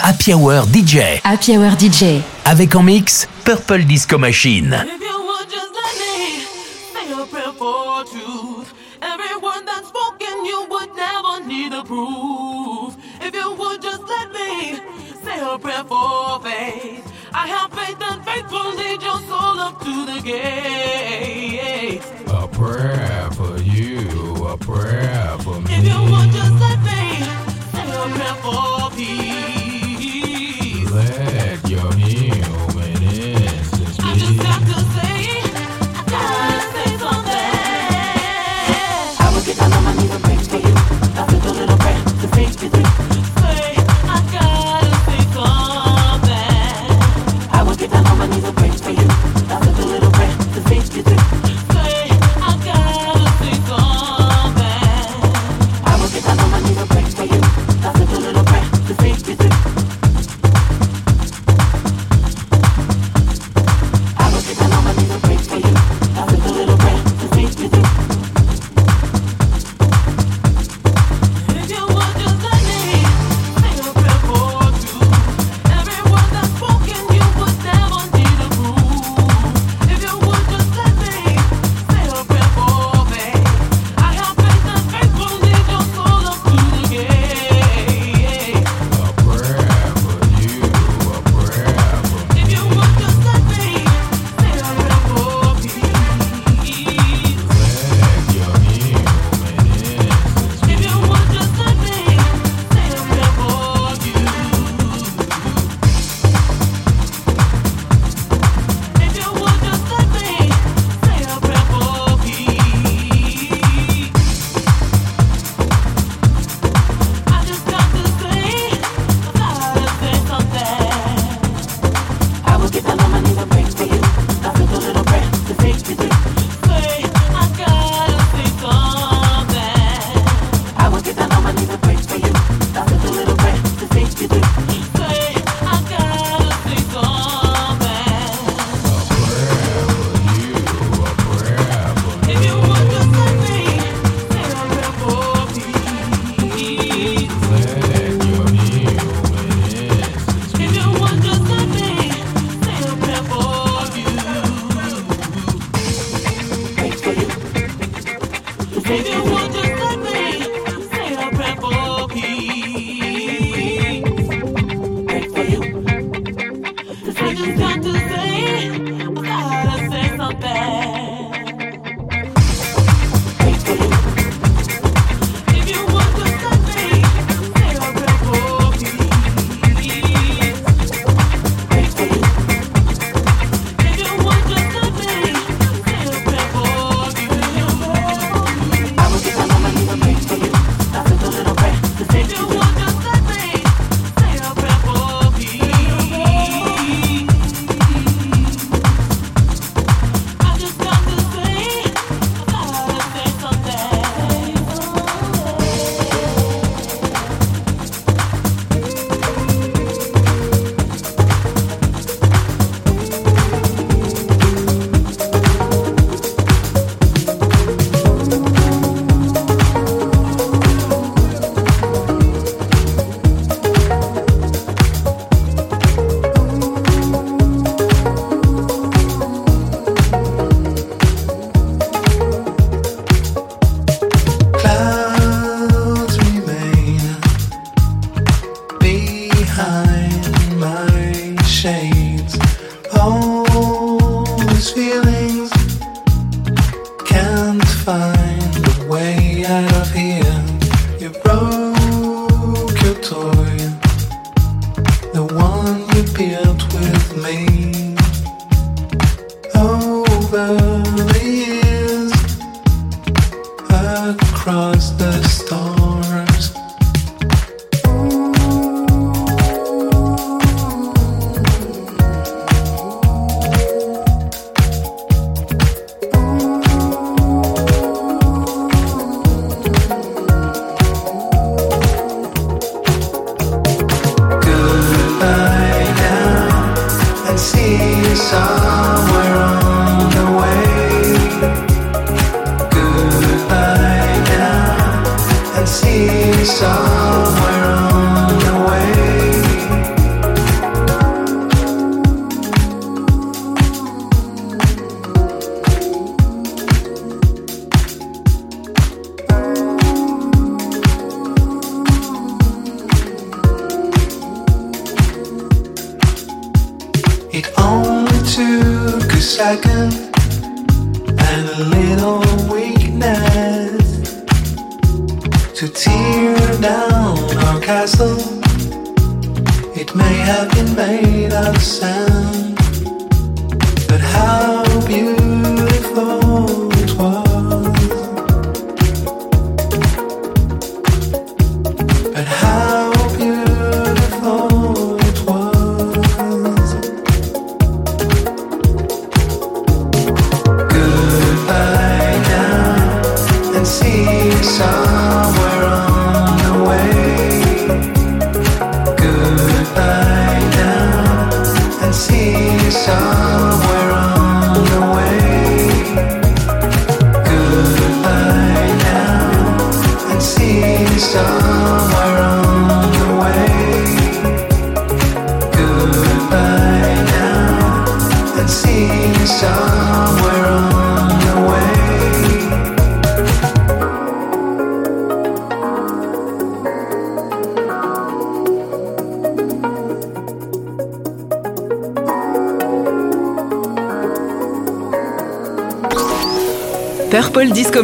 Happy Hour DJ. Happy Hour DJ. Avec en mix Purple Disco Machine. a prayer for me. If you want, just let me say a prayer for peace. Take your new.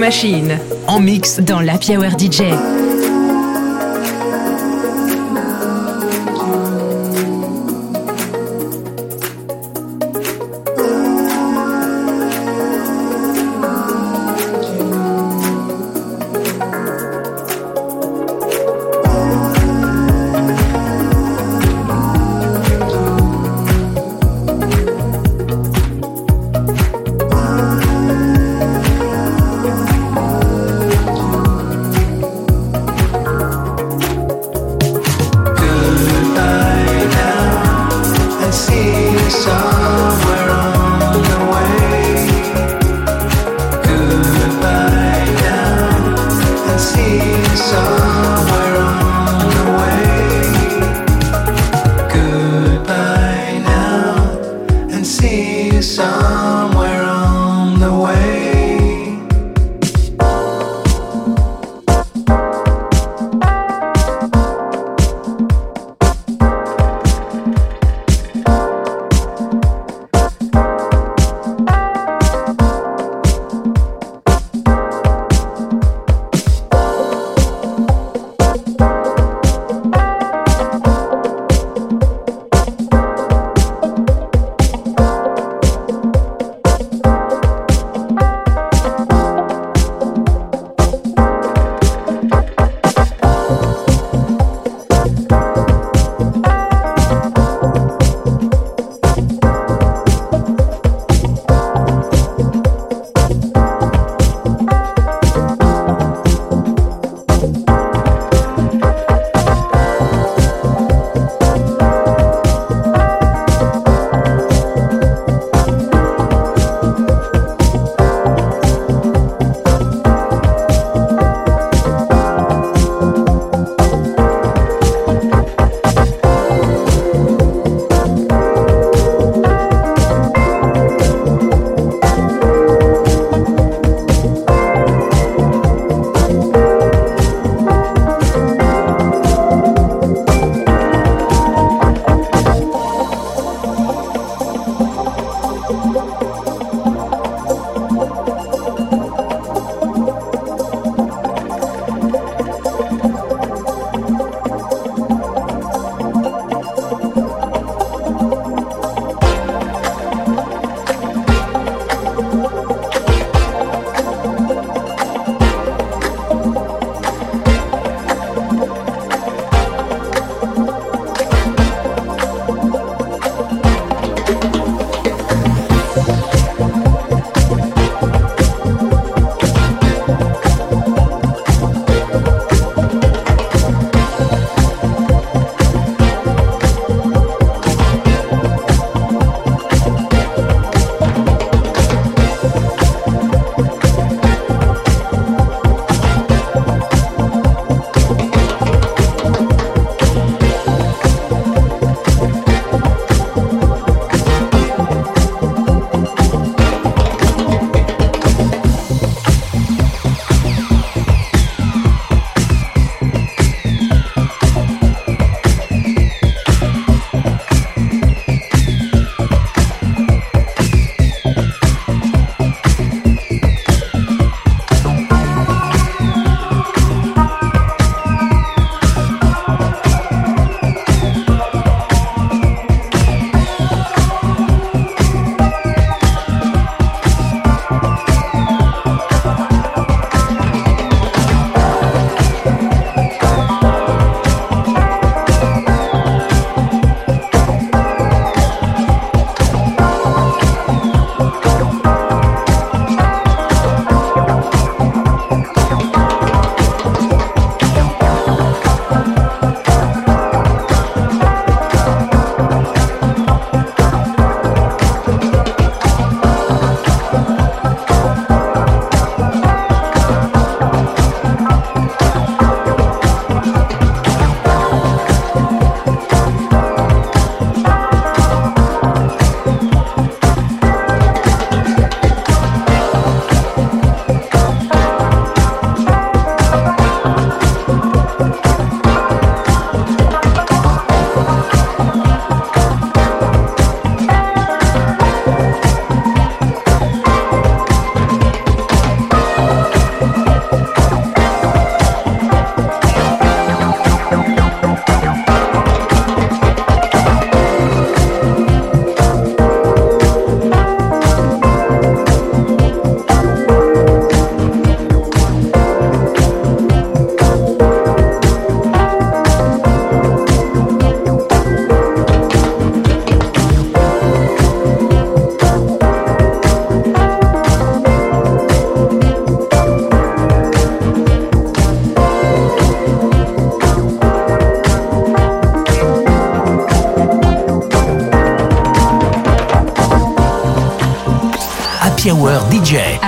Machine En mix dans la Hour DJ.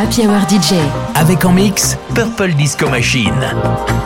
DJ. Avec en mix Purple Disco Machine.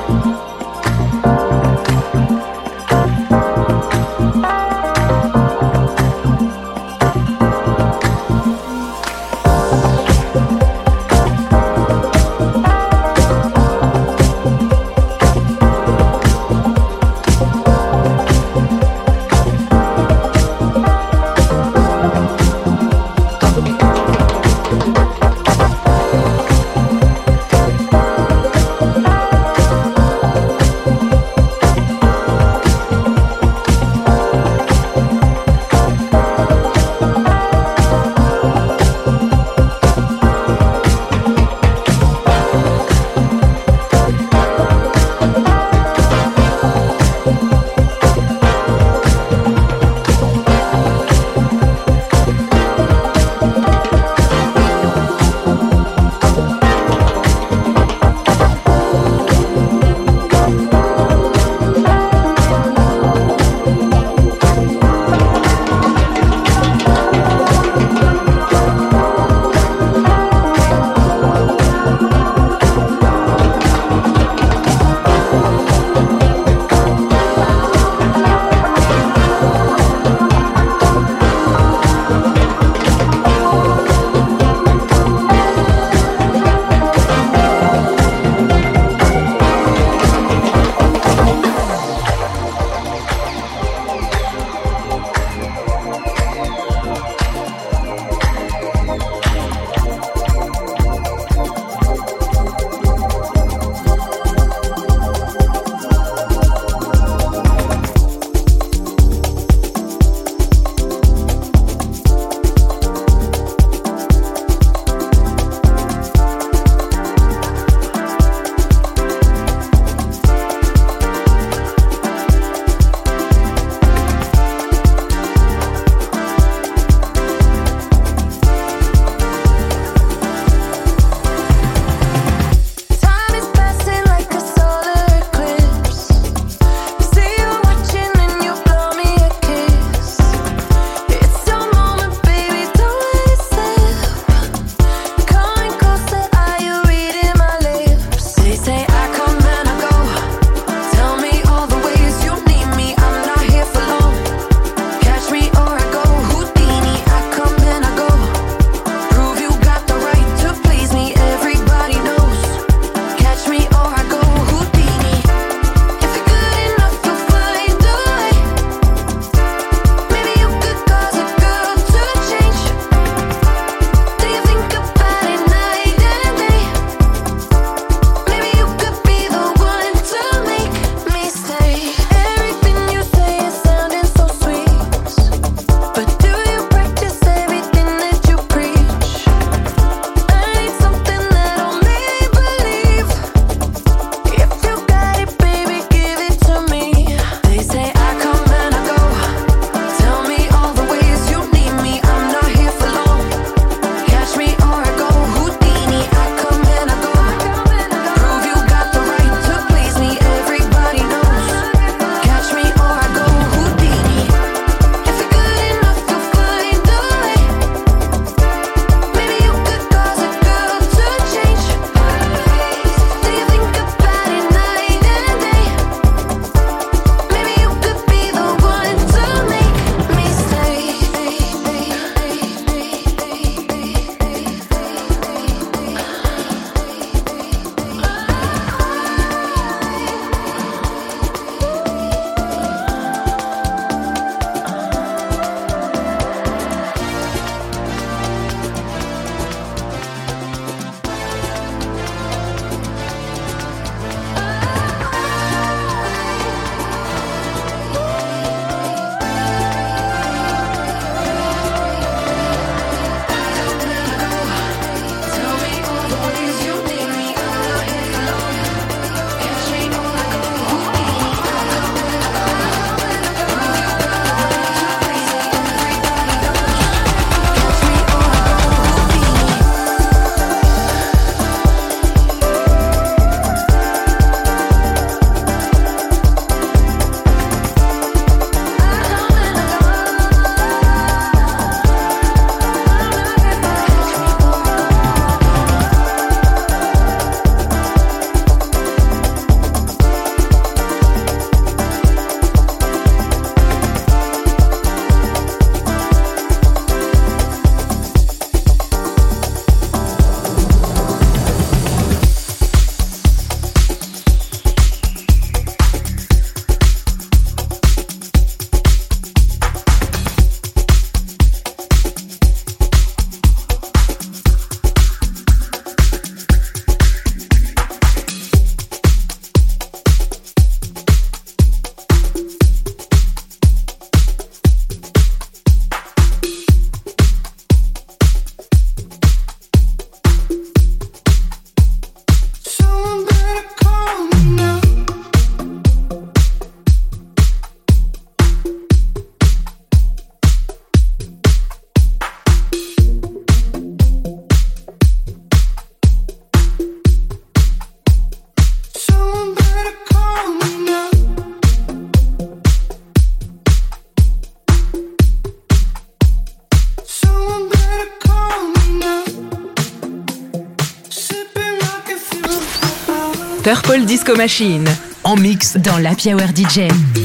Machine. En mix Dans l'Happy Hour DJ.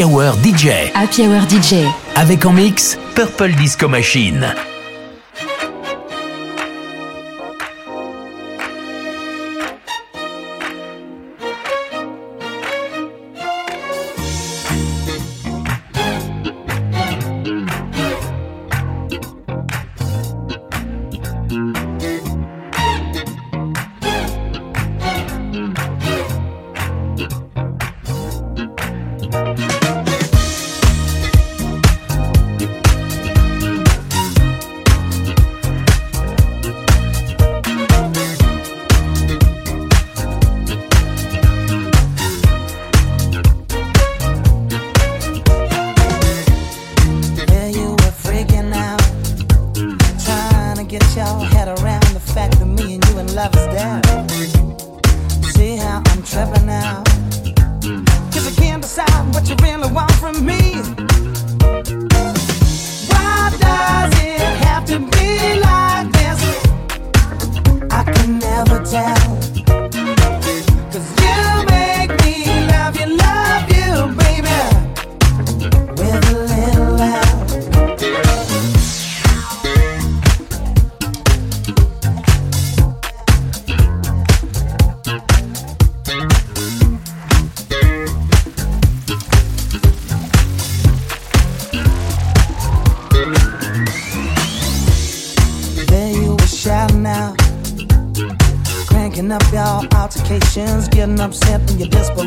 Happy Hour DJ. Avec en mix Purple Disco Machine.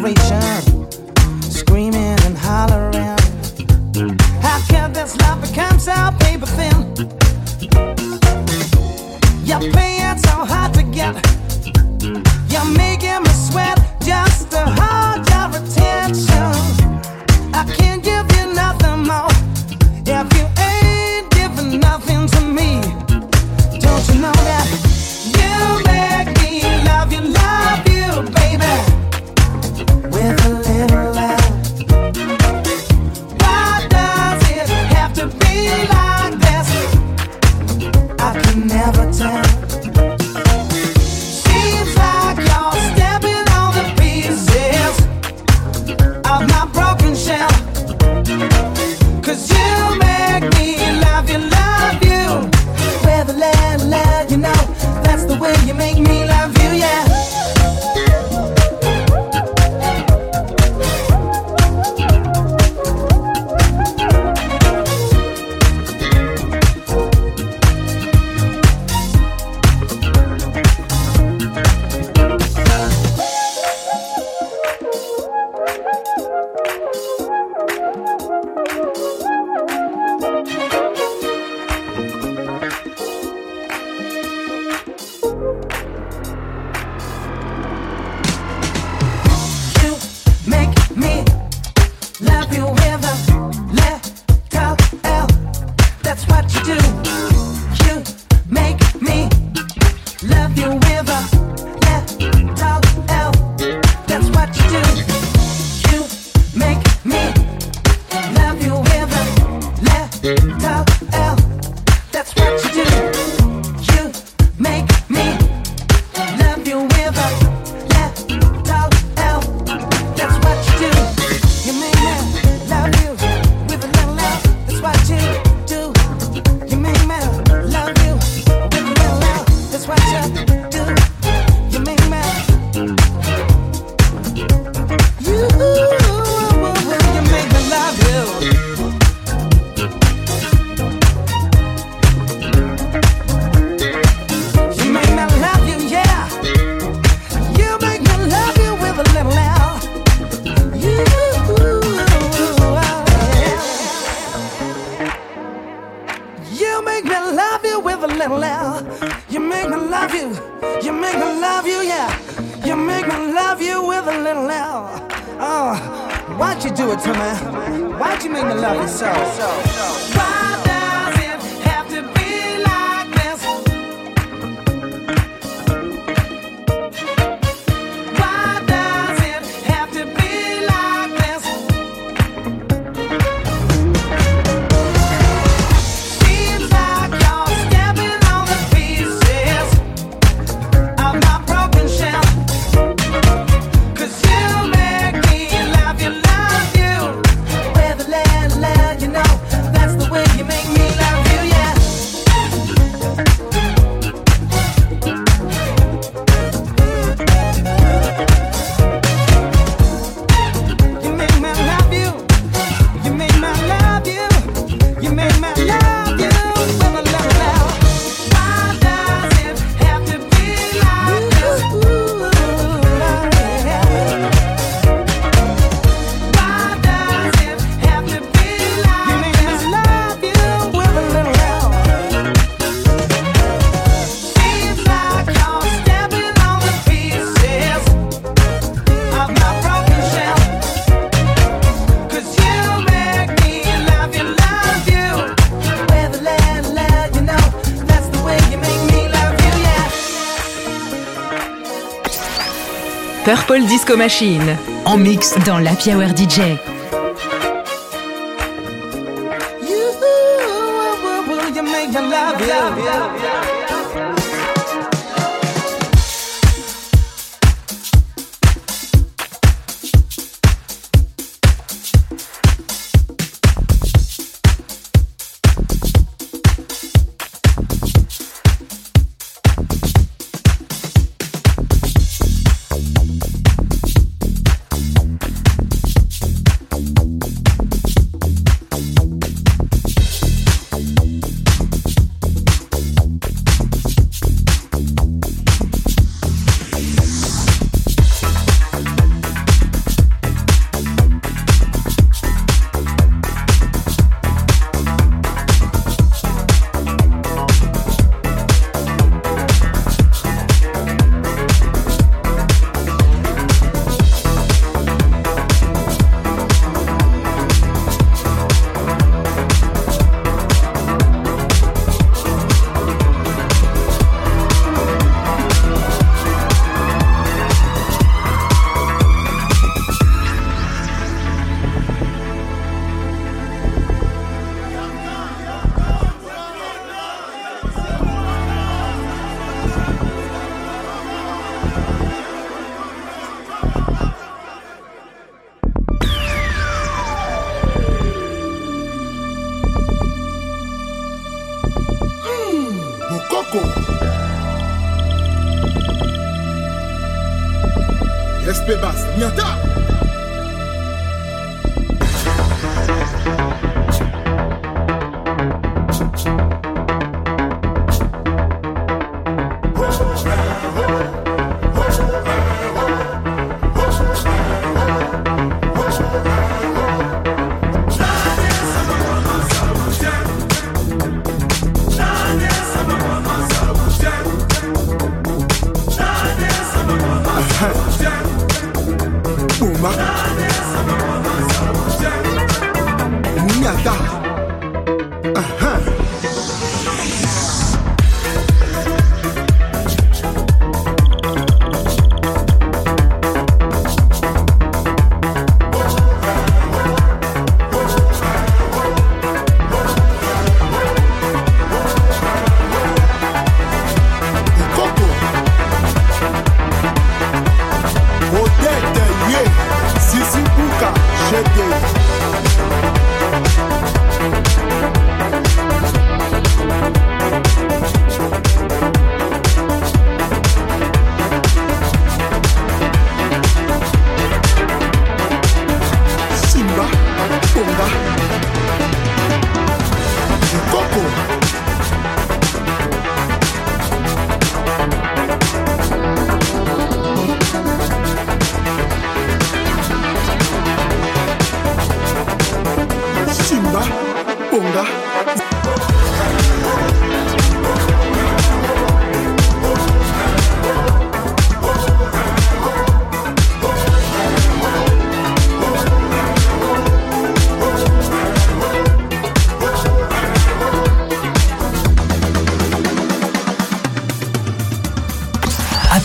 generation. Disco Machine. En mix Dans l'Happy Hour DJ.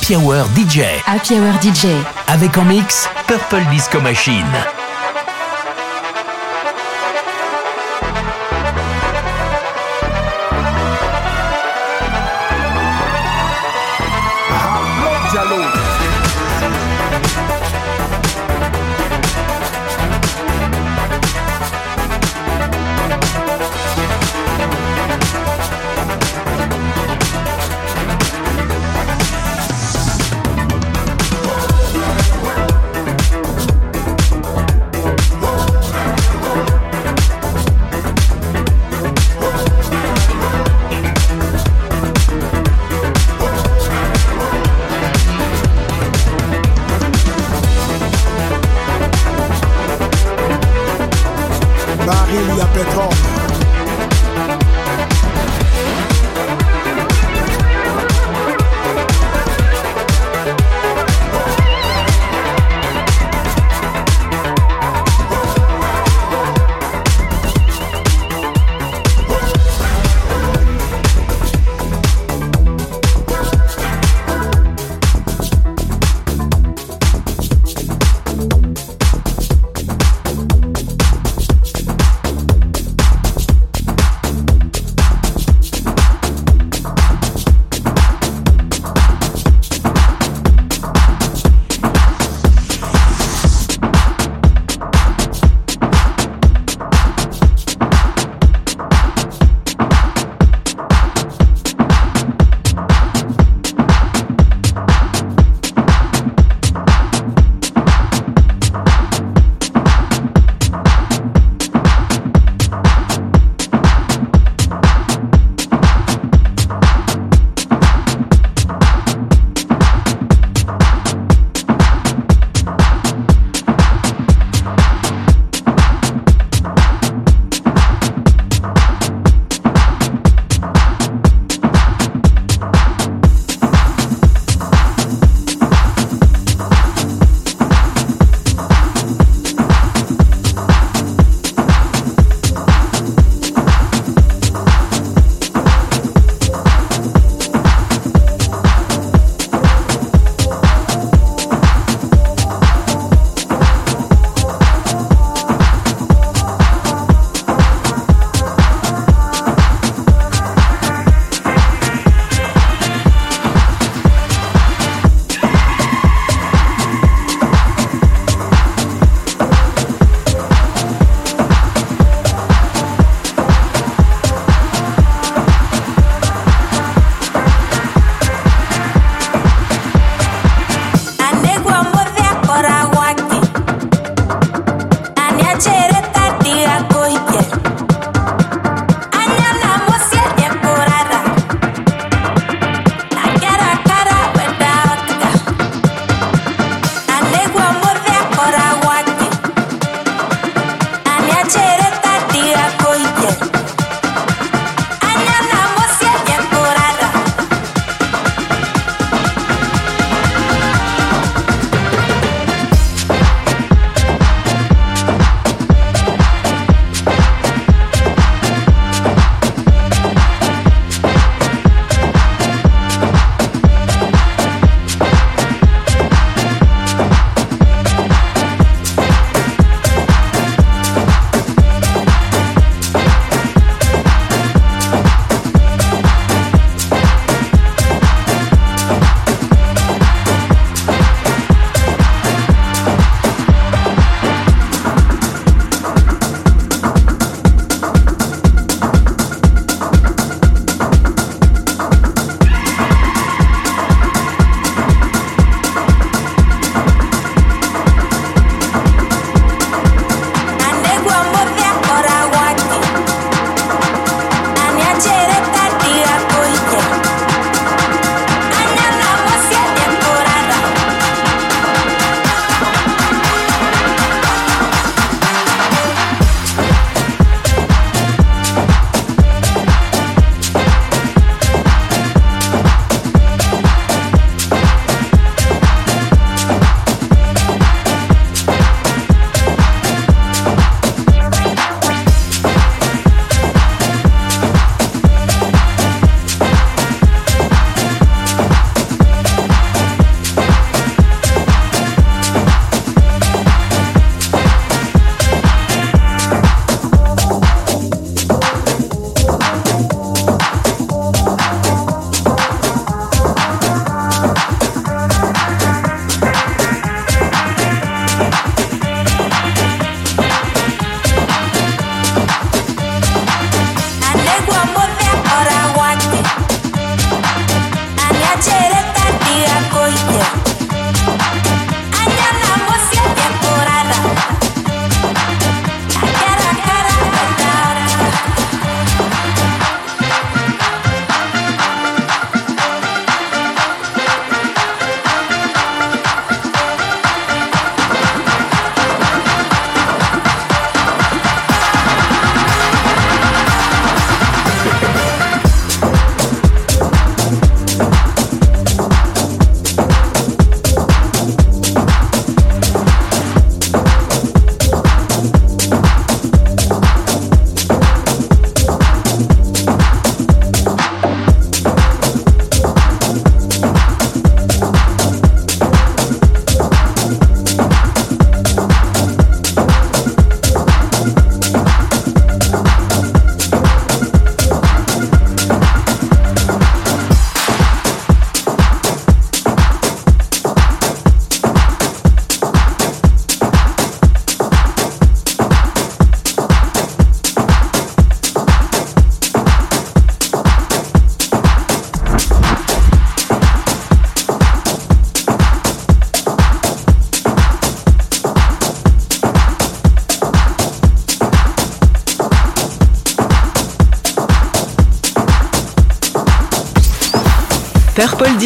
Happy Hour DJ. Happy Hour DJ. Avec en mix Purple Disco Machine.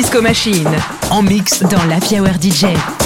Disco Machine. En mix Dans l'Happy Hour DJ.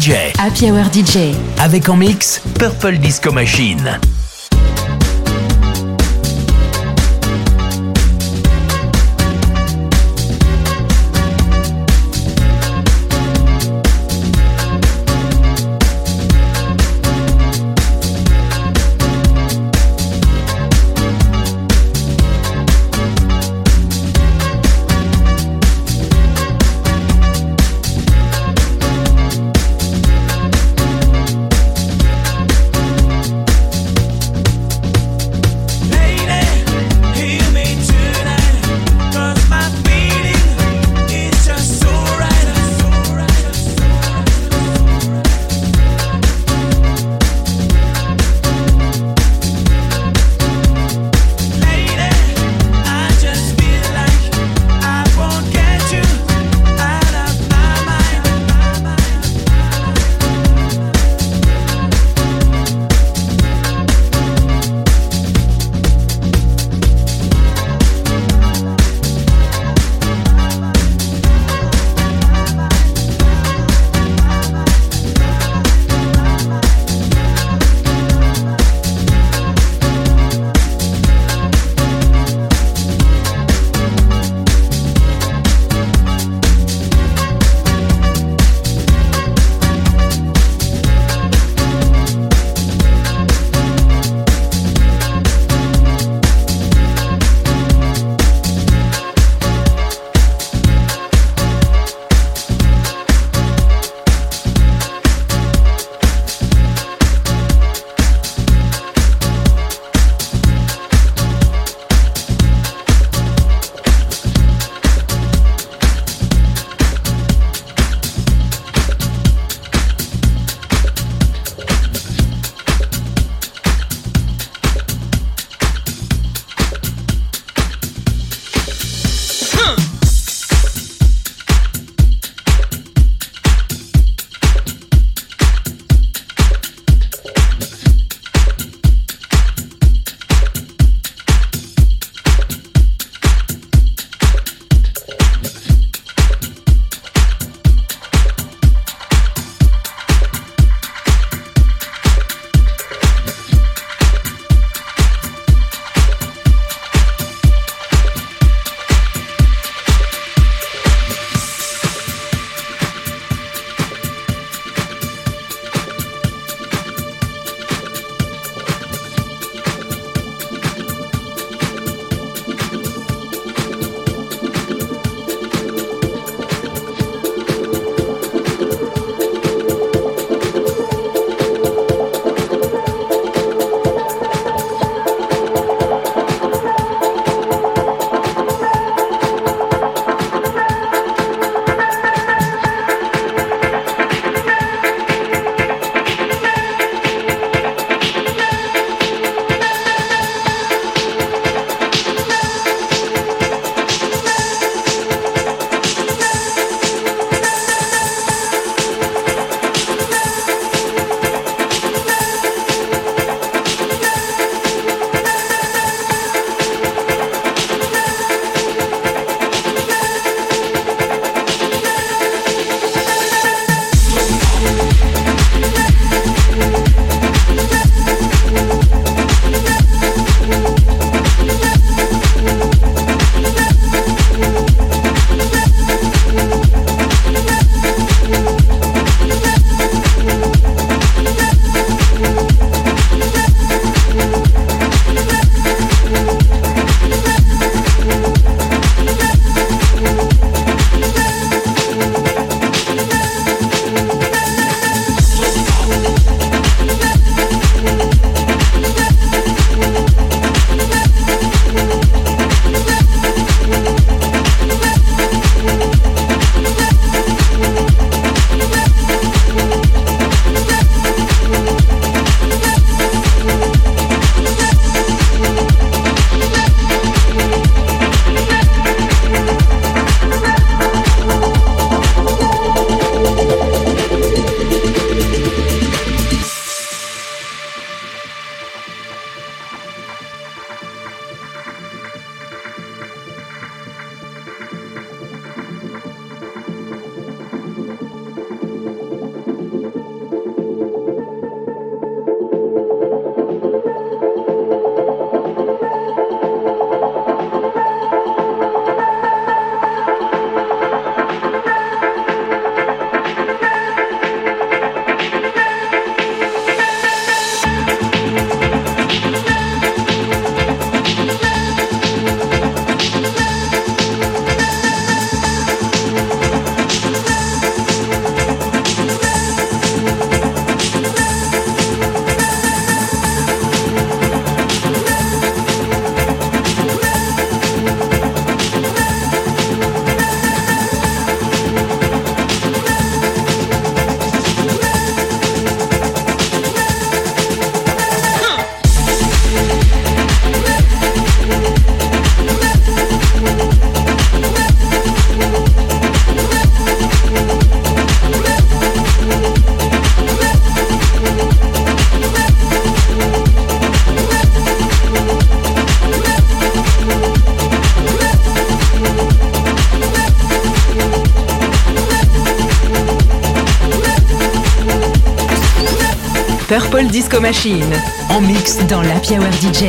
DJ Happy Hour DJ. avec en mix Purple Disco Machine. Machine. En mix dans la Hour DJ.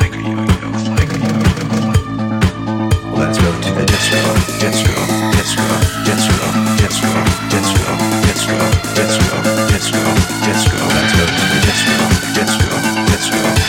Let's go. Let's go! Let's go! Let's go! Let's go! Let's go! Let's go! Let's go! Let's go! Let's go! Let's go! Let's go! Let's go!